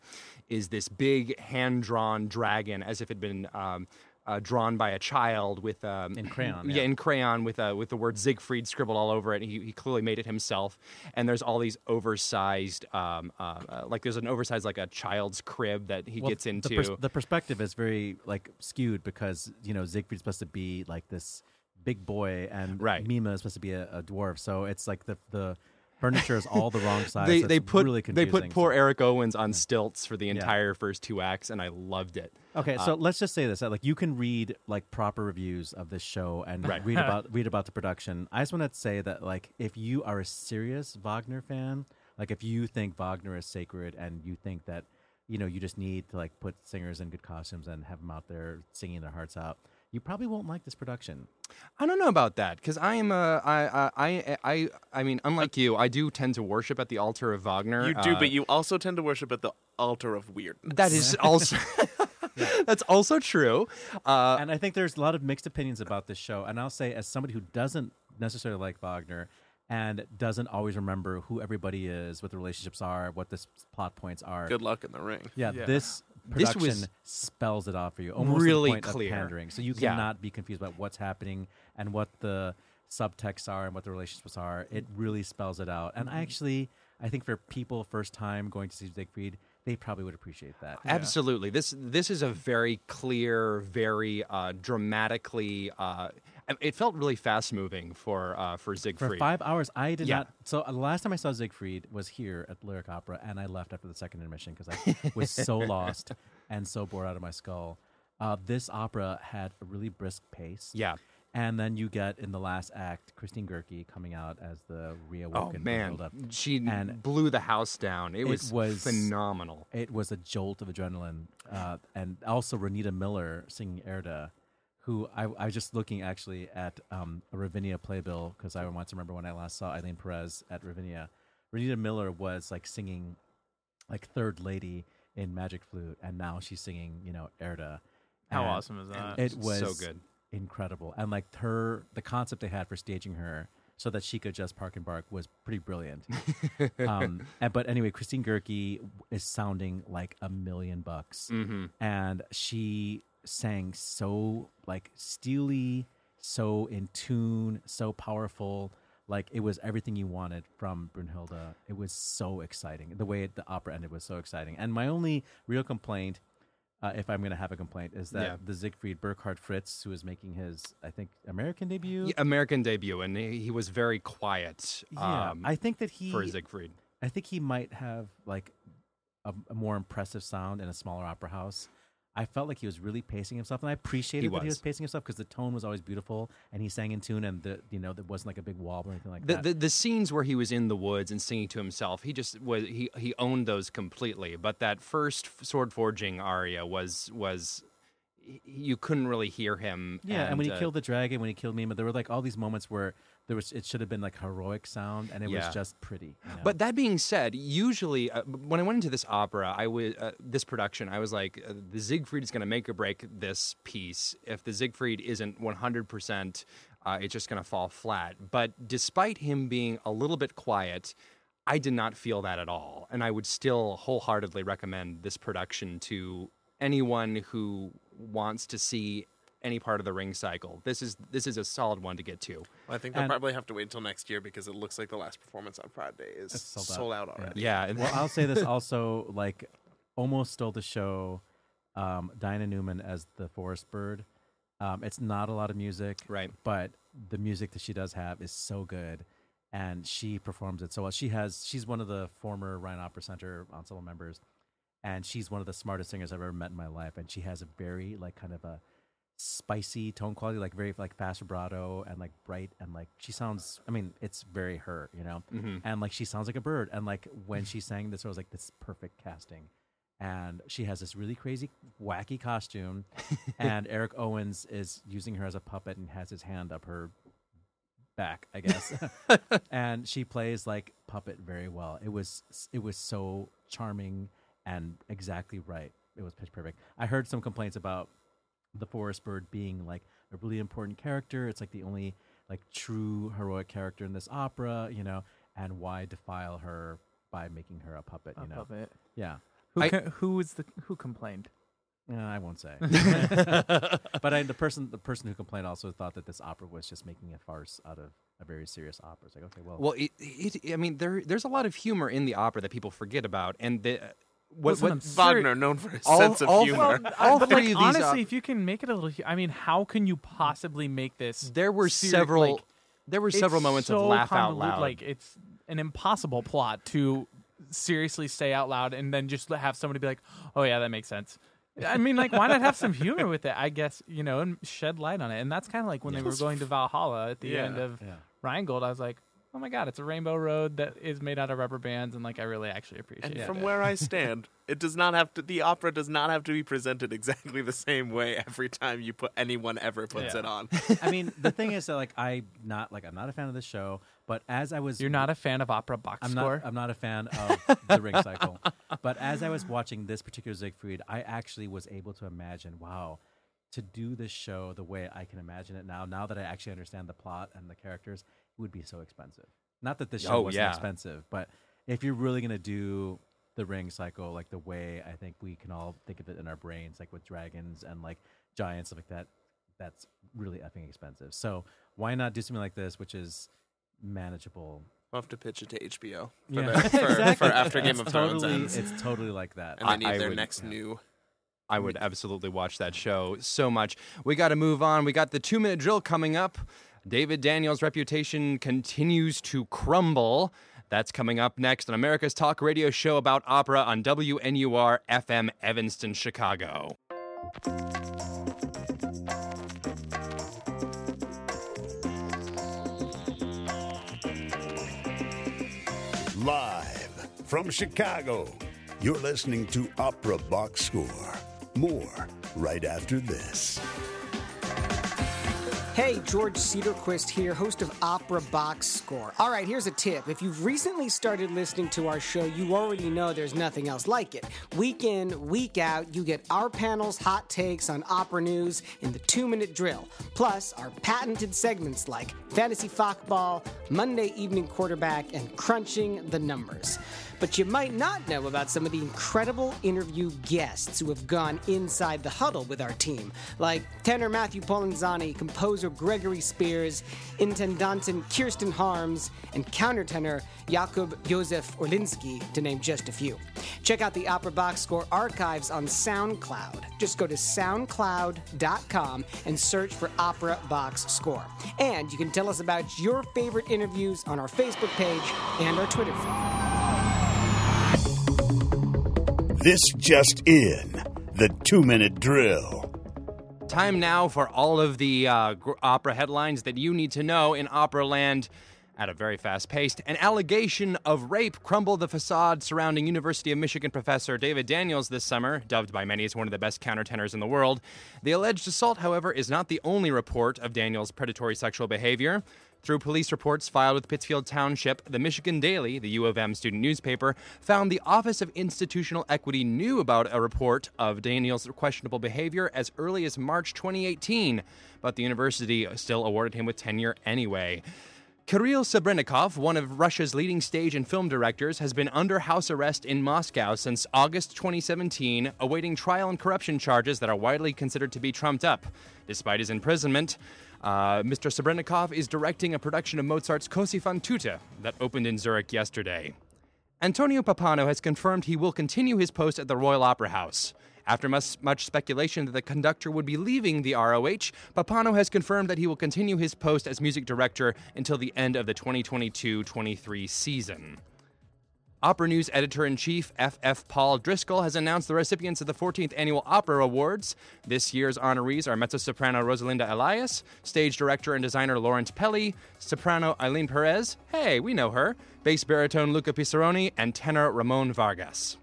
is this big hand drawn dragon as if it had been. Um, uh, drawn by a child with um, In crayon, yeah, yeah. in crayon with uh, with the word Siegfried scribbled all over it. He, he clearly made it himself. And there's all these oversized, um, uh, uh, like there's an oversized like a child's crib that he Well, gets into. The, pers- the perspective is very like skewed because you know Siegfried's supposed to be like this big boy, and Right. Mime is supposed to be a, a dwarf. So it's like the the furniture is all the wrong size. they they put really they put poor So- Eric Owens on stilts for the entire first two acts, and I loved it. Okay, so uh, let's just say this: that, like you can read like proper reviews of this show and Right. read about read about the production. I just want to say that like if you are a serious Wagner fan, like if you think Wagner is sacred and you think that you know you just need to like put singers in good costumes and have them out there singing their hearts out, you probably won't like this production. I don't know about that because I am a I I I I I mean, unlike you, I do tend to worship at the altar of Wagner. You do, uh, but you also tend to worship at the altar of weirdness. that is also that's also true. Uh, and I think there's a lot of mixed opinions about this show. And I'll say, as somebody who doesn't necessarily like Wagner and doesn't always remember who everybody is, what the relationships are, what the plot points are. Good luck in the ring. Yeah, Yeah. this This was spells it out for you, almost really to the point clear. of pandering. So you Yeah. cannot be confused about what's happening and what the subtexts are and what the relationships are. It really spells it out. And I actually, I think for people first time going to see Siegfried, they probably would appreciate that. Absolutely. This this is a very clear, very uh, dramatically. Uh, it felt really fast moving for uh, for For five hours, I did Yeah. not. So uh, the last time I saw Siegfried was here at Lyric Opera, and I left after the second intermission because I was so lost and so bored out of my skull. Uh, this opera had a really brisk pace. Yeah. And then you get in the last act Christine Goerke coming out as the Oh reawoken man, Brunhilde. she And blew the house down. It, it was, was- phenomenal. It was a jolt of adrenaline, uh, and also Ronnita Miller singing Erda, who I, I was just looking actually at um, a Ravinia playbill because I want to remember when I last saw Ailyn Perez at Ravinia. Ronnita Miller was like singing like third lady in Magic Flute, and now she's singing you know Erda. How And awesome is that? It was so good. incredible, and like her the concept they had for staging her so that she could just park and bark was pretty brilliant. um, and, but anyway, Christine Goerke is sounding like a million bucks, Mm-hmm. and she sang so like steely, so in tune, so powerful. Like it was everything you wanted from Brunhilde. It was so exciting. The way the opera ended was so exciting. And my only real complaint, uh, if I'm going to have a complaint, is that Yeah. the Siegfried Burkhard Fritz, who is making his, I think, American debut. Yeah, American debut, and he, he was very quiet. Yeah, um, I think that he for Siegfried. I think he might have like a, a more impressive sound in a smaller opera house. I felt like he was really pacing himself, and I appreciated He that he was. was pacing himself because the tone was always beautiful, and he sang in tune, and the you know there wasn't like a big wobble or anything like The, that. the the scenes where he was in the woods and singing to himself, he just was he he owned those completely. But that first sword forging aria was was y- you couldn't really hear him. yeah, and, when he uh, killed the dragon, when he killed Mime, there were like all these moments where there was it should have been like heroic sound, and it Yeah. was just pretty. you know? But that being said, usually uh, when I went into this opera, I was uh, this production. I was like, uh, the Siegfried is going to make or break this piece. If the Siegfried isn't one hundred percent, uh, it's just going to fall flat. But despite him being a little bit quiet, I did not feel that at all, and I would still wholeheartedly recommend this production to anyone who wants to see any part of the ring cycle. This is this is a solid one to get to. I think they'll And- probably have to wait until next year because it looks like the last performance on Friday is It's sold out. sold out already. Yeah, and- well, I'll say this also, like, almost stole the show. Um, Diana Newman as the forest bird. Um, it's not a lot of music, Right. But the music that she does have is so good, and she performs it so well. She has she's one of the former Ryan Opera Center ensemble members, and she's one of the smartest singers I've ever met in my life. And she has a very like kind of a spicy tone quality, like very like fast vibrato and like bright and like she sounds. I mean, it's very her, you know. Mm-hmm. And like she sounds like a bird. And like when she sang this, I was like, this is perfect casting. And she has this really crazy, wacky costume, and Eric Owens is using her as a puppet and has his hand up her back, I guess. and she plays like puppet very well. It was it was so charming and exactly right. It was pitch perfect. I heard some complaints about the forest bird being like a really important character. It's like the only like true heroic character in this opera, you know, and why defile her by making her a puppet, you A know? puppet. Yeah. Who I- co- who was the who complained? Uh, I won't say. but I, the person the person who complained also thought that this opera was just making a farce out of a very serious opera. It's like, okay, well, Well, it, it, I mean, there there's a lot of humor in the opera that people forget about, and the, what, Listen, what Wagner, known for his All- sense of all- humor. Well, All but three like, of these honestly, op- if you can make it a little, I mean, how can you possibly make this? there were seri- several like, there were several moments of so laugh out loud. Like it's an impossible plot to seriously say out loud and then just have somebody be like, "Oh yeah, that makes sense." I mean, like, why not have some humor with it? I guess you know, and shed light on it. And that's kind of like when they were going to Valhalla at the Yeah. end of Yeah. Rheingold. I was like, "Oh my god, it's a rainbow road that is made out of rubber bands," and like, I really actually appreciate And it. from where I stand, it does not have to. The opera does not have to be presented exactly the same way every time you put anyone ever puts Yeah. it on. I mean, the thing is that like I not like I'm not a fan of the show, but as I was You're not a fan of opera box I'm score. not I'm not a fan of the ring cycle. But as I was watching this particular Siegfried, I actually was able to imagine, wow, to do this show the way I can imagine it now, now that I actually understand the plot and the characters, it would be so expensive. Not that this show Oh, wasn't yeah. expensive, but if you're really gonna do the the ring cycle like the way I think we can all think of it in our brains, like with dragons and like giants stuff like that. That's really effing expensive. So why not do something like this, which is manageable? We'll have to pitch it to HBO for, Yeah, the, for, exactly. for after Game It's of Thrones totally, ends, It's totally like that. and they I- need I their would- next new. I would absolutely watch that show so much. We got to move on. We got the two minute drill coming up. David Daniels' reputation continues to crumble. That's coming up next on America's Talk Radio show about opera on WNUR FM Evanston, Chicago. Live from Chicago, you're listening to Opera Box Score. More right after this. Hey, George Cedarquist here, host of Opera Box Score. All right, here's a tip. If you've recently started listening to our show, you already know there's nothing else like it. Week in, week out, you get our panel's hot takes on opera news in the two minute drill, plus our patented segments like Fantasy Fockball, Monday Evening Quarterback, and Crunching the Numbers. But you might not know about some of the incredible interview guests who have gone inside the huddle with our team, like tenor Matthew Polenzani, composer Gregory Spears, intendantin Kirsten Harms, and countertenor Jakub Josef Orlinski, to name just a few. Check out the Opera Box Score archives on SoundCloud. Just go to soundcloud.com and search for Opera Box Score. And you can tell us about your favorite interviews on our Facebook page and our Twitter feed. This just in the two minute drill. Time now for all of the uh, opera headlines that you need to know in opera land at a very fast pace. An allegation of rape crumbled the facade surrounding University of Michigan professor David Daniels this summer, dubbed by many as one of the best countertenors in the world. The alleged assault, however, is not the only report of Daniels' predatory sexual behavior. Through police reports filed with Pittsfield Township, the Michigan Daily, the U of M student newspaper, found the Office of Institutional Equity knew about a report of Daniels' questionable behavior as early as March 2018, but the university still awarded him with tenure anyway. Kirill Serebrennikov, one of Russia's leading stage and film directors, has been under house arrest in Moscow since August 2017, awaiting trial on corruption charges that are widely considered to be trumped up. Despite his imprisonment, uh, Mr. Serebrennikov is directing a production of Mozart's Così fan tutte that opened in Zurich yesterday. Antonio Pappano has confirmed he will continue his post at the Royal Opera House. After much, much speculation that the conductor would be leaving the ROH, Pappano has confirmed that he will continue his post as music director until the end of the 2022 23 season. Opera News editor in chief F.F. Paul Driscoll has announced the recipients of the 14th Annual Opera Awards. This year's honorees are mezzo soprano Rosalinda Elias, stage director and designer Laurent Pelly, soprano Ailyn Perez, hey, we know her, bass baritone Luca Pisaroni, and tenor Ramon Vargas.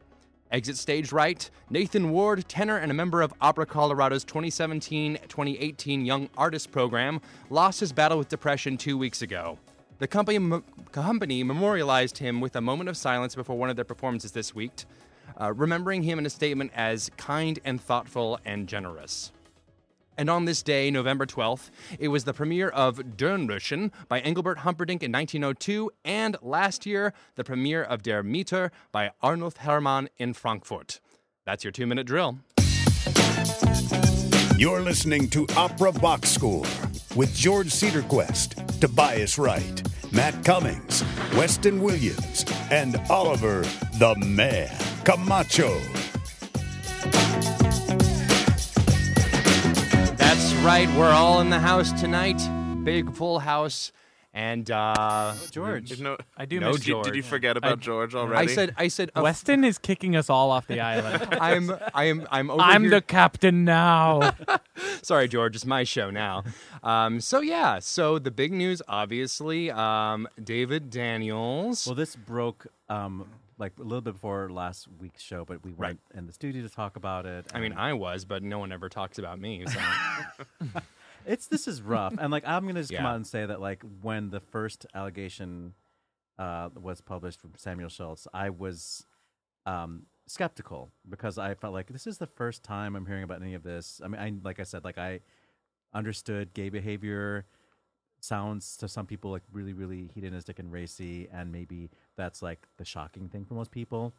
Exit stage right, Nathan Ward, tenor and a member of Opera Colorado's 2017 2018 Young Artist Program, lost his battle with depression two weeks ago. The company, company memorialized him with a moment of silence before one of their performances this week, uh, remembering him in a statement as kind and thoughtful and generous. And on this day, November 12th, it was the premiere of Dornröschen by Engelbert Humperdinck in 1902, and last year, the premiere of Der Mieter by Arnulf Herrmann in Frankfurt. That's your two minute drill. You're listening to Opera Box Score with George Cedarquist, Tobias Wright, Matt Cummings, Weston Williams, and Oliver the Man Camacho. That's right, we're all in the house tonight. Big full house. And uh, George. No, I do No miss did, you, George. did you forget about I- George already? I said, I said, uh, Weston is kicking us all off the island. I'm, I am, I'm over I'm here- the captain now. Sorry, George, it's my show now. Um, so yeah, so the big news, obviously, um, David Daniels. Well, this broke um, like a little bit before last week's show, but we Right. went in the studio to talk about it. I mean, I was, but no one ever talks about me. So. it's this is rough, and like I'm gonna just come out and say that like when the first allegation uh, was published from Samuel Schultz, I was um, skeptical because I felt like this is the first time I'm hearing about any of this. I mean, I like I said, like I understood gay behavior sounds to some people like really, really hedonistic and racy, and maybe that's like the shocking thing for most people.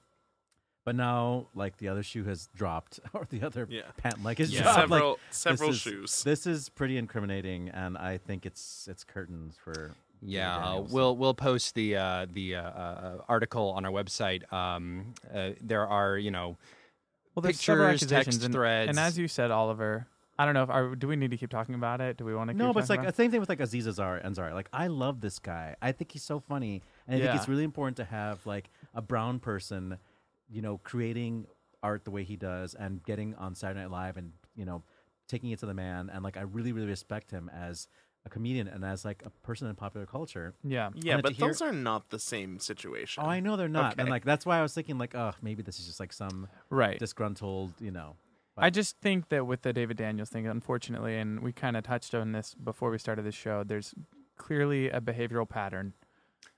But now, like the other shoe has dropped, or the other Yeah. pant leg has Yeah. dropped. like, Several- this several is- shoes. This is pretty incriminating, and I think it's it's curtains for. Yeah, uh, we'll we'll post the uh, the uh, uh, article on our website. Um, uh, there are you know Well, there's several pictures, accusations, text and, threads. and as you said, Oliver, I don't know if are, do we need to keep talking about it? Do we want to? No, keep but it's like the same thing with like Aziz Ansari. Ansari. Like I love this guy. I think he's so funny, and I think it's really important to have like a brown person, you know, creating art the way he does and getting on Saturday Night Live and you know taking it to the man. And like I really, really respect him as a comedian and as like a person in popular culture. Yeah. Yeah, wanted but hear- those are not the same situation. Oh, I know they're not, and like that's why I was thinking like, oh, maybe this is just like some Right. disgruntled, you know. I just think that with the David Daniels thing, unfortunately, and we kind of touched on this before we started the show, there's clearly a behavioral pattern.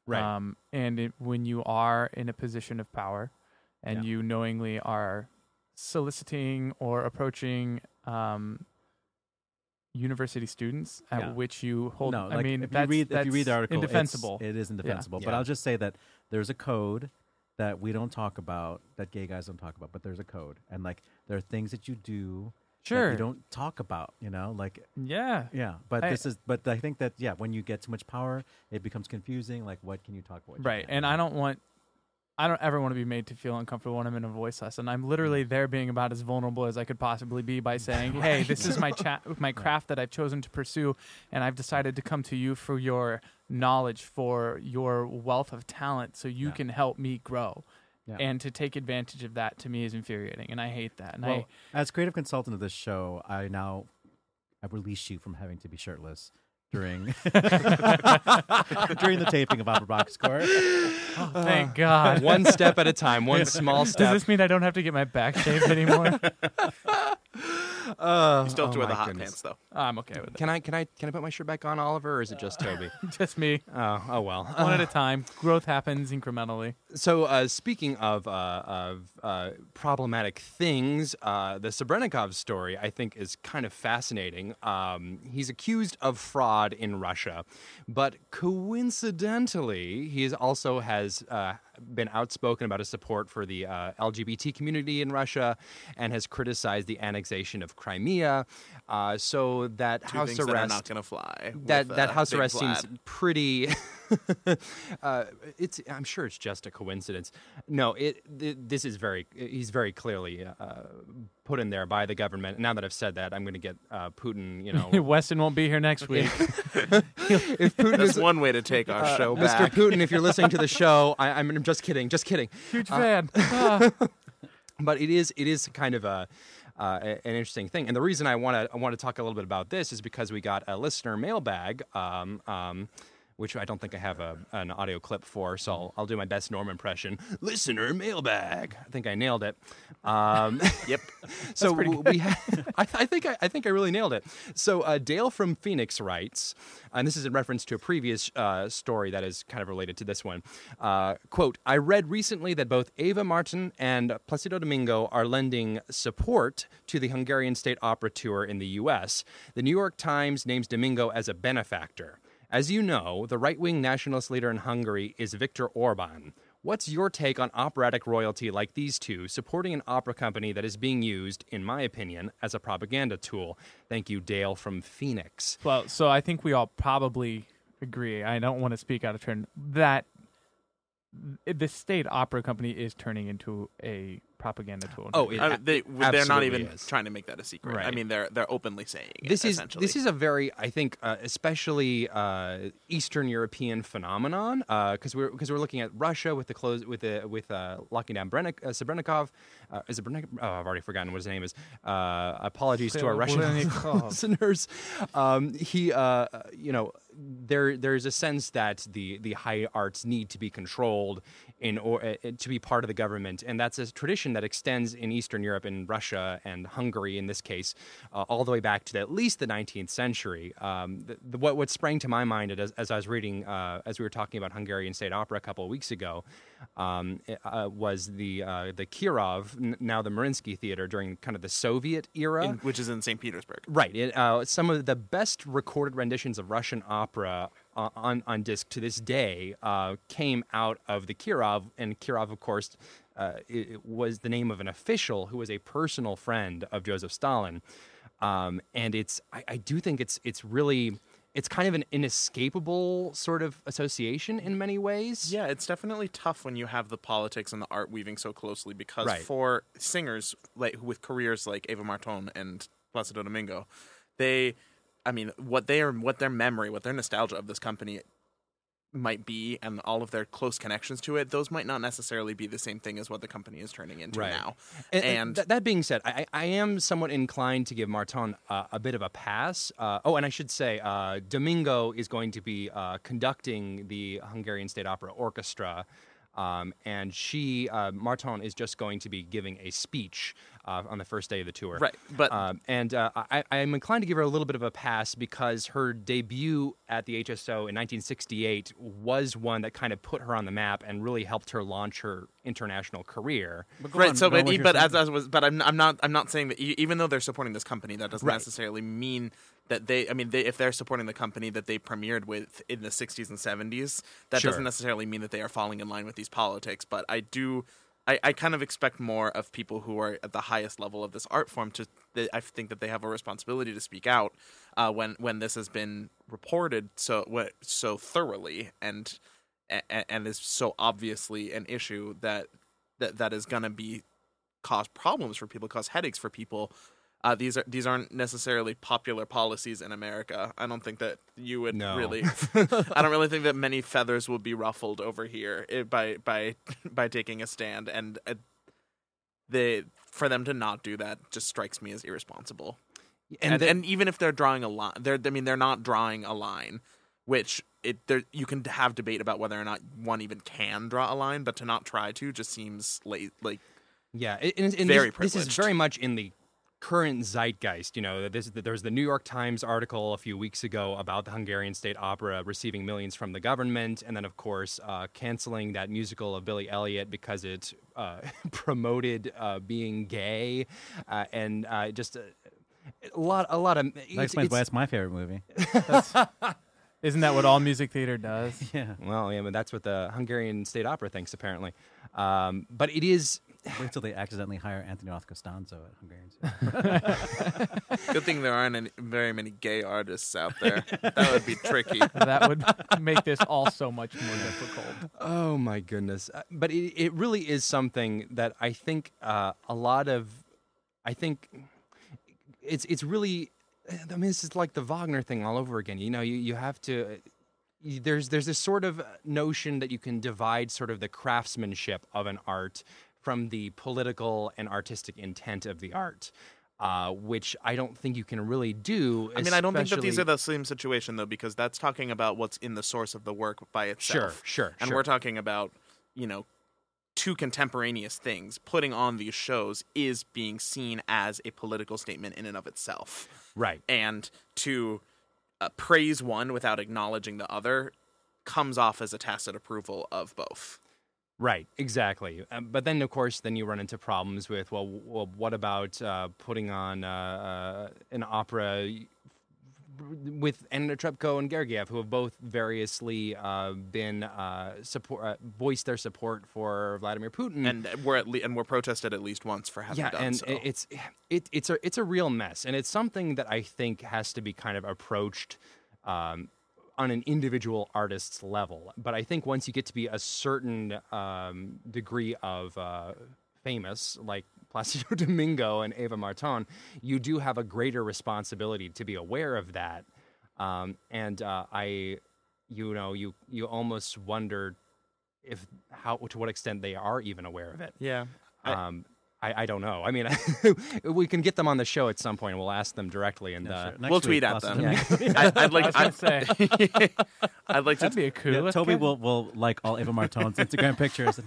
Right. Um, and it, when you are in a position of power and Yeah. you knowingly are soliciting or approaching um, university students at Yeah. which you hold, no, I like, mean, if you read if you read the article, it's- indefensible. it is indefensible. But Yeah. I'll just say that there's a code that we don't talk about that gay guys don't talk about, but there's a code, and like there are things that you do that Sure. you don't talk about. You know, like yeah. yeah. But I- this is but I think that yeah, when you get too much power, it becomes confusing. Like what can you talk about? Right. And? I don't want I don't ever want to be made to feel uncomfortable when I'm in a voice lesson. I'm literally mm. there being about as vulnerable as I could possibly be by saying, "Hey, this is my chat my craft that I've chosen to pursue and I've decided to come to you for your knowledge, for your wealth of talent so you Yeah. can help me grow." Yeah. And to take advantage of that to me is infuriating and I hate that. And Well, as creative consultant of this show, I now I release you from having to be shirtless during during the taping of Opera Box Score. I oh, uh, thank God. one step at a time, one small step. Does this mean I don't have to get my back shaved anymore? Uh, You still have to oh wear the hot goodness. pants, though. I'm okay with it. Can I can I can I put my shirt back on, Oliver, or is it just Toby? Just me. oh, oh well. One at a time. Growth happens incrementally. So, uh, speaking of uh, of uh, problematic things, uh, the Sabrenikov story I think is kind of fascinating. Um, he's accused of fraud in Russia, but coincidentally, he also has uh, been outspoken about his support for the uh, LGBT community in Russia and has criticized the annexation of Crimea. Uh, so that Two house arrest that are not going to fly. that that uh, house arrest seems pretty. uh, it's I'm sure it's just a coincidence. No, it, th- this is very he's very clearly uh, put in there by the government. Now that I've said that, I'm going to get uh, Putin. You know, Weston won't be here next week. if Putin That's is. one way to take our uh, show Mr. back. Putin, if you're listening to the show, I, I'm just kidding, just kidding. Huge fan. Ah. but it is it is kind of a uh, an interesting thing, and the reason I want to I want to talk a little bit about this is because we got a listener mailbag, um, um, which I don't think I have a, an audio clip for, so I'll, I'll do my best Norm impression. Listener mailbag. I think I nailed it. Um, Yep. so we, ha- I, I think I, I think I really nailed it. So uh, Dale from Phoenix writes, and this is in reference to a previous uh, story that is kind of related to this one. Uh, quote: I read recently that both Eva Marton and Placido Domingo are lending support to the Hungarian State Opera tour in the U.S. The New York Times names Domingo as a benefactor. As you know, the right-wing nationalist leader in Hungary is Viktor Orban. What's your take on operatic royalty like these two supporting an opera company that is being used, in my opinion, as a propaganda tool? Thank you, Dale from Phoenix. well, so I think we all probably agree. I don't want to speak out of turn. That the state opera company is turning into a propaganda tool. Oh, it- I- they, they're not even is. trying to make that a secret. Right. I mean, they're they're openly saying This is essentially. this is a very, I think, uh, especially uh, Eastern European phenomenon because we're because we're looking at Russia with the close with the with uh, locking down Brennik, uh, Sabrenikov. Uh, is it Brennik? Oh, I've already forgotten what his name is. Uh, apologies to our Russian listeners. Um, he, uh, you know, there there's a sense that the the high arts need to be controlled in or uh, to be part of the government, and that's a tradition that extends in Eastern Europe, in Russia and Hungary, in this case, uh, all the way back to at least the 19th century. Um, the, the, what what sprang to my mind as, as I was reading, uh, as we were talking about Hungarian state opera a couple of weeks ago, um, uh, was the uh, the Kirov, n- now the Mariinsky Theater, during kind of the Soviet era. In- which is in St. Petersburg. Right. It, uh, some of the best recorded renditions of Russian opera uh, on on disc to this day uh, came out of the Kirov, and Kirov, of course, uh, it, it was the name of an official who was a personal friend of Joseph Stalin, um, and it's I, I do think it's it's really it's kind of an inescapable sort of association in many ways. Yeah, it's definitely tough when you have the politics and the art weaving so closely because Right. for singers like with careers like Eva Marton and Placido Domingo, they I mean, what they are what their memory, what their nostalgia of this company might be and all of their close connections to it, those might not necessarily be the same thing as what the company is turning into Right. now. And, And- th- that being said, I, I am somewhat inclined to give Marton uh, a bit of a pass. Uh, oh, and I should say, uh, Domingo is going to be uh, conducting the Hungarian State Opera Orchestra. Um, and she, uh, Marton, is just going to be giving a speech uh, on the first day of the tour. Right, but- um, and uh, I, I'm inclined to give her a little bit of a pass because her debut at the HSO in 1968 was one that kind of put her on the map and really helped her launch her international career. But right. on, so, but, with your but as, saying. as was, but I'm, I'm not, I'm not saying that e- even though they're supporting this company, that doesn't Right. necessarily mean that they. I mean, they, if they're supporting the company that they premiered with in the 60s and 70s, that Sure. doesn't necessarily mean that they are falling in line with these politics. But I do. I, I kind of expect more of people who are at the highest level of this art form to. They, I think that they have a responsibility to speak out uh, when when this has been reported so what so thoroughly and and, and is so obviously an issue that that that is going to be cause problems for people, cause headaches for people. Uh, these are these aren't necessarily popular policies in America. I don't think that you would No. really. I don't really think that many feathers would be ruffled over here eh, by by by taking a stand, and uh, they for them to not do that just strikes me as irresponsible. And the- and, even if they're drawing a line, they're I mean they're not drawing a line, which it there you can have debate about whether or not one even can draw a line, but to not try to just seems late like Yeah, it, and, and Very this, this is very much in the current zeitgeist. You know, this, there was the New York Times article a few weeks ago about the Hungarian State Opera receiving millions from the government, and then of course uh, canceling that musical of Billy Elliot because it uh, promoted uh, being gay, uh, and uh, just a, a lot, a lot of. That it's- explains why it's- it's my favorite movie. Isn't that what all music theater does? yeah. well, yeah, but that's what the Hungarian State Opera thinks apparently. Um, but it is. Wait till they accidentally hire Anthony Roth Costanzo at Hungarian. Good thing there aren't any, very many gay artists out there. That would be tricky. that would make this all so much more difficult. Oh my goodness! Uh, But it, it really is something that I think uh, a lot of, I think it's it's really, I mean, this is like the Wagner thing all over again. You know, you you have to. There's there's this sort of notion that you can divide sort of the craftsmanship of an art from the political and artistic intent of the art, uh, which I don't think you can really do. I mean, I don't think that these are the same situation though, because that's talking about what's in the source of the work by itself. Sure, sure, And sure. we're talking about, you know, two contemporaneous things. Putting on these shows is being seen as a political statement in and of itself. right. And to uh, praise one without acknowledging the other comes off as a tacit approval of both. Right, exactly. Um, but then, of course, then you run into problems with well, w- well what about uh, putting on uh, uh, an opera with Anna Netrebko and Gergiev, who have both variously uh, been uh, support uh, voiced their support for Vladimir Putin, And we're at le- and we're protested at least once for having yeah, done and so. it- it's it, it's a it's a real mess, and it's something that I think has to be kind of approached um, on an individual artist's level. But I think once you get to be a certain um, degree of uh, famous, like Placido Domingo and Eva Marton, you do have a greater responsibility to be aware of that. Um, and uh, I, you know, you you almost wonder if how to what extent they are even aware of it. yeah. Um, I, I don't know. I mean, we can get them on the show at some point, and we'll ask them directly. And uh, Sure. Next we'll week, tweet at them. Domingo. I, I'd like. I was gonna I'd, I'd like. That'd be a coup. Yeah, Toby will, will like all Eva Marton's Instagram pictures.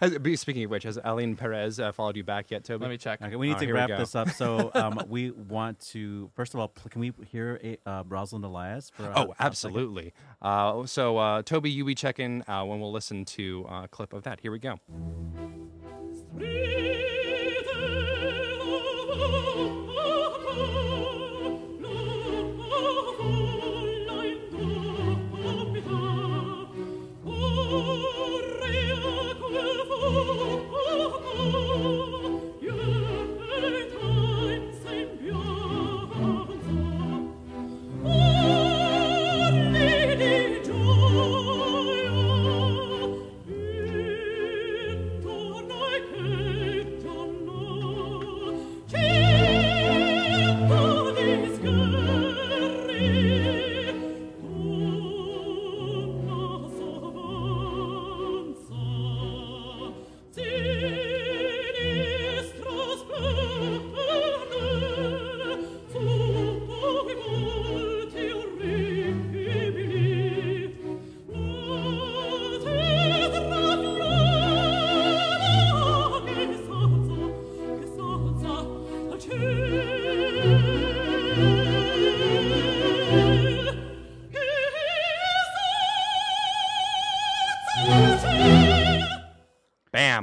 Has, speaking of which, has Ailyn Perez uh, followed you back yet, Toby? Let me check. okay, we need Oh, to wrap this up. So um, we want to first of all, pl- can we hear a, uh, Rosalind Elias? For, uh, Oh, absolutely. Uh, so, uh, Toby, you be checking uh, when we'll listen to uh, a clip of that. Here we go. Oh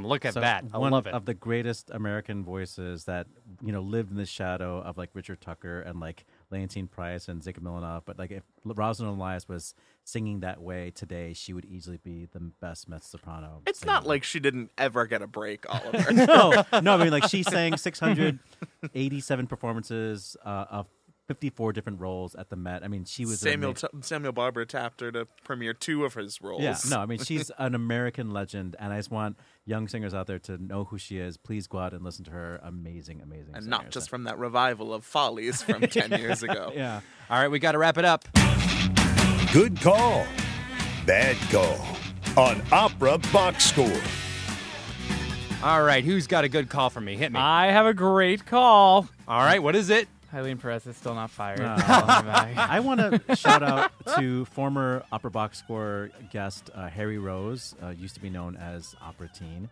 Bam! Look at So that. I one love it. of the greatest American voices that you know lived in the shadow of like Richard Tucker and like Leontyne Price and Zinka Milanov. But like if Rosalind Elias was singing that way today, she would easily be the best mezzo soprano. It's singer. not like she didn't ever get a break, Oliver. no, no. I mean, like she sang 687 performances uh, of 54 different roles at the Met. I mean, she was Samuel ama- T- Samuel Barber tapped her to premiere two of his roles. Yeah, no, I mean she's an American legend, and I just want young singers out there to know who she is. Please go out and listen to her amazing, amazing. and not just from that revival of Follies from ten years ago. yeah. All right, we got to wrap it up. Good call. Bad call. On Opera Box Score. All right, who's got a good call for me? Hit me. I have a great call. All right, what is it? Ailyn Perez is still not fired. No. Calling me back. I want to shout out to former Opera Box Score guest uh, Harry Rose, uh, used to be known as Opera Teen,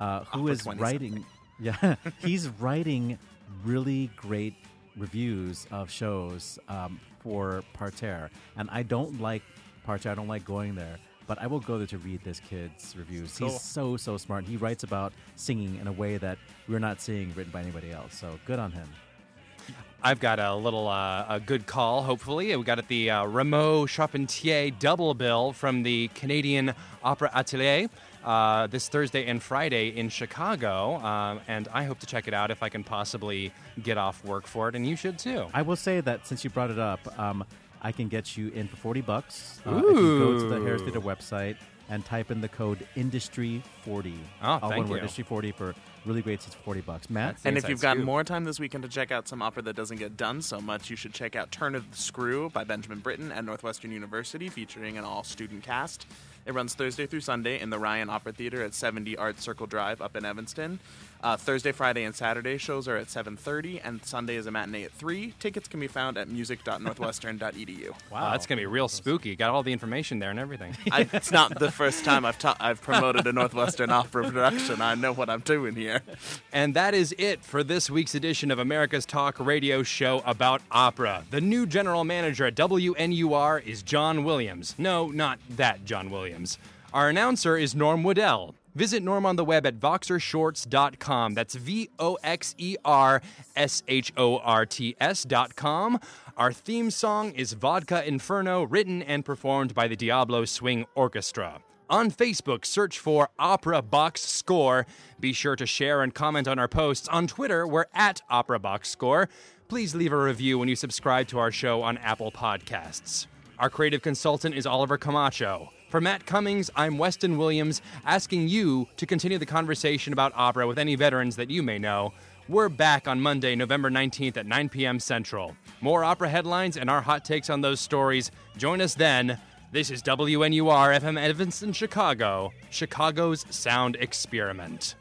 uh, who Opera is writing. Yeah, he's writing really great reviews of shows um, for Parterre, and I don't like Parterre. I don't like going there. But I will go there to read this kid's reviews. Cool. He's so so smart. He writes about singing in a way that we're not seeing written by anybody else. So good on him. I've got a little uh, a good call. Hopefully, we got at the uh, Rameau Charpentier double bill from the Canadian Opera Atelier uh, this Thursday and Friday in Chicago, um, and I hope to check it out if I can possibly get off work for it, and you should too. I will say that since you brought it up, um, I can get you in for 40 bucks. Uh, if you go to the Harris Theater website and type in the code Industry40. Oh, All thank one word, you. Industry 40 for really great seats 40 bucks. Matt? That's And if you've got scoop. more time this weekend to check out some opera that doesn't get done so much, you should check out Turn of the Screw by Benjamin Britten at Northwestern University, featuring an all student cast. It runs Thursday through Sunday in the Ryan Opera Theater at 70 Art Circle Drive up in Evanston. Uh, Thursday, Friday, and Saturday shows are at 7:30, and Sunday is a matinee at 3. Tickets can be found at music.northwestern.edu. Wow, that's gonna be real spooky. Got all the information there and everything. I, it's not the first time I've ta- I've promoted a Northwestern opera production. I know what I'm doing here. And that is it for this week's edition of America's Talk radio show about opera. The new general manager at WNUR is John Williams. No, not that John Williams. Our announcer is Norm Woodell. Visit Norm on the web at voxershorts.com. That's V O X E R S H O R T S.com. Our theme song is Vodka Inferno, written and performed by the Diablo Swing Orchestra. On Facebook, search for Opera Box Score. Be sure to share and comment on our posts. On Twitter, we're at Opera Box Score. Please leave a review when you subscribe to our show on Apple Podcasts. Our creative consultant is Oliver Camacho. For Matt Cummings, I'm Weston Williams, asking you to continue the conversation about opera with any veterans that you may know. We're back on Monday, November 19th at 9 p.m. Central. More opera headlines and our hot takes on those stories. Join us then. This is WNUR FM Evanston, Chicago, Chicago's Sound Experiment.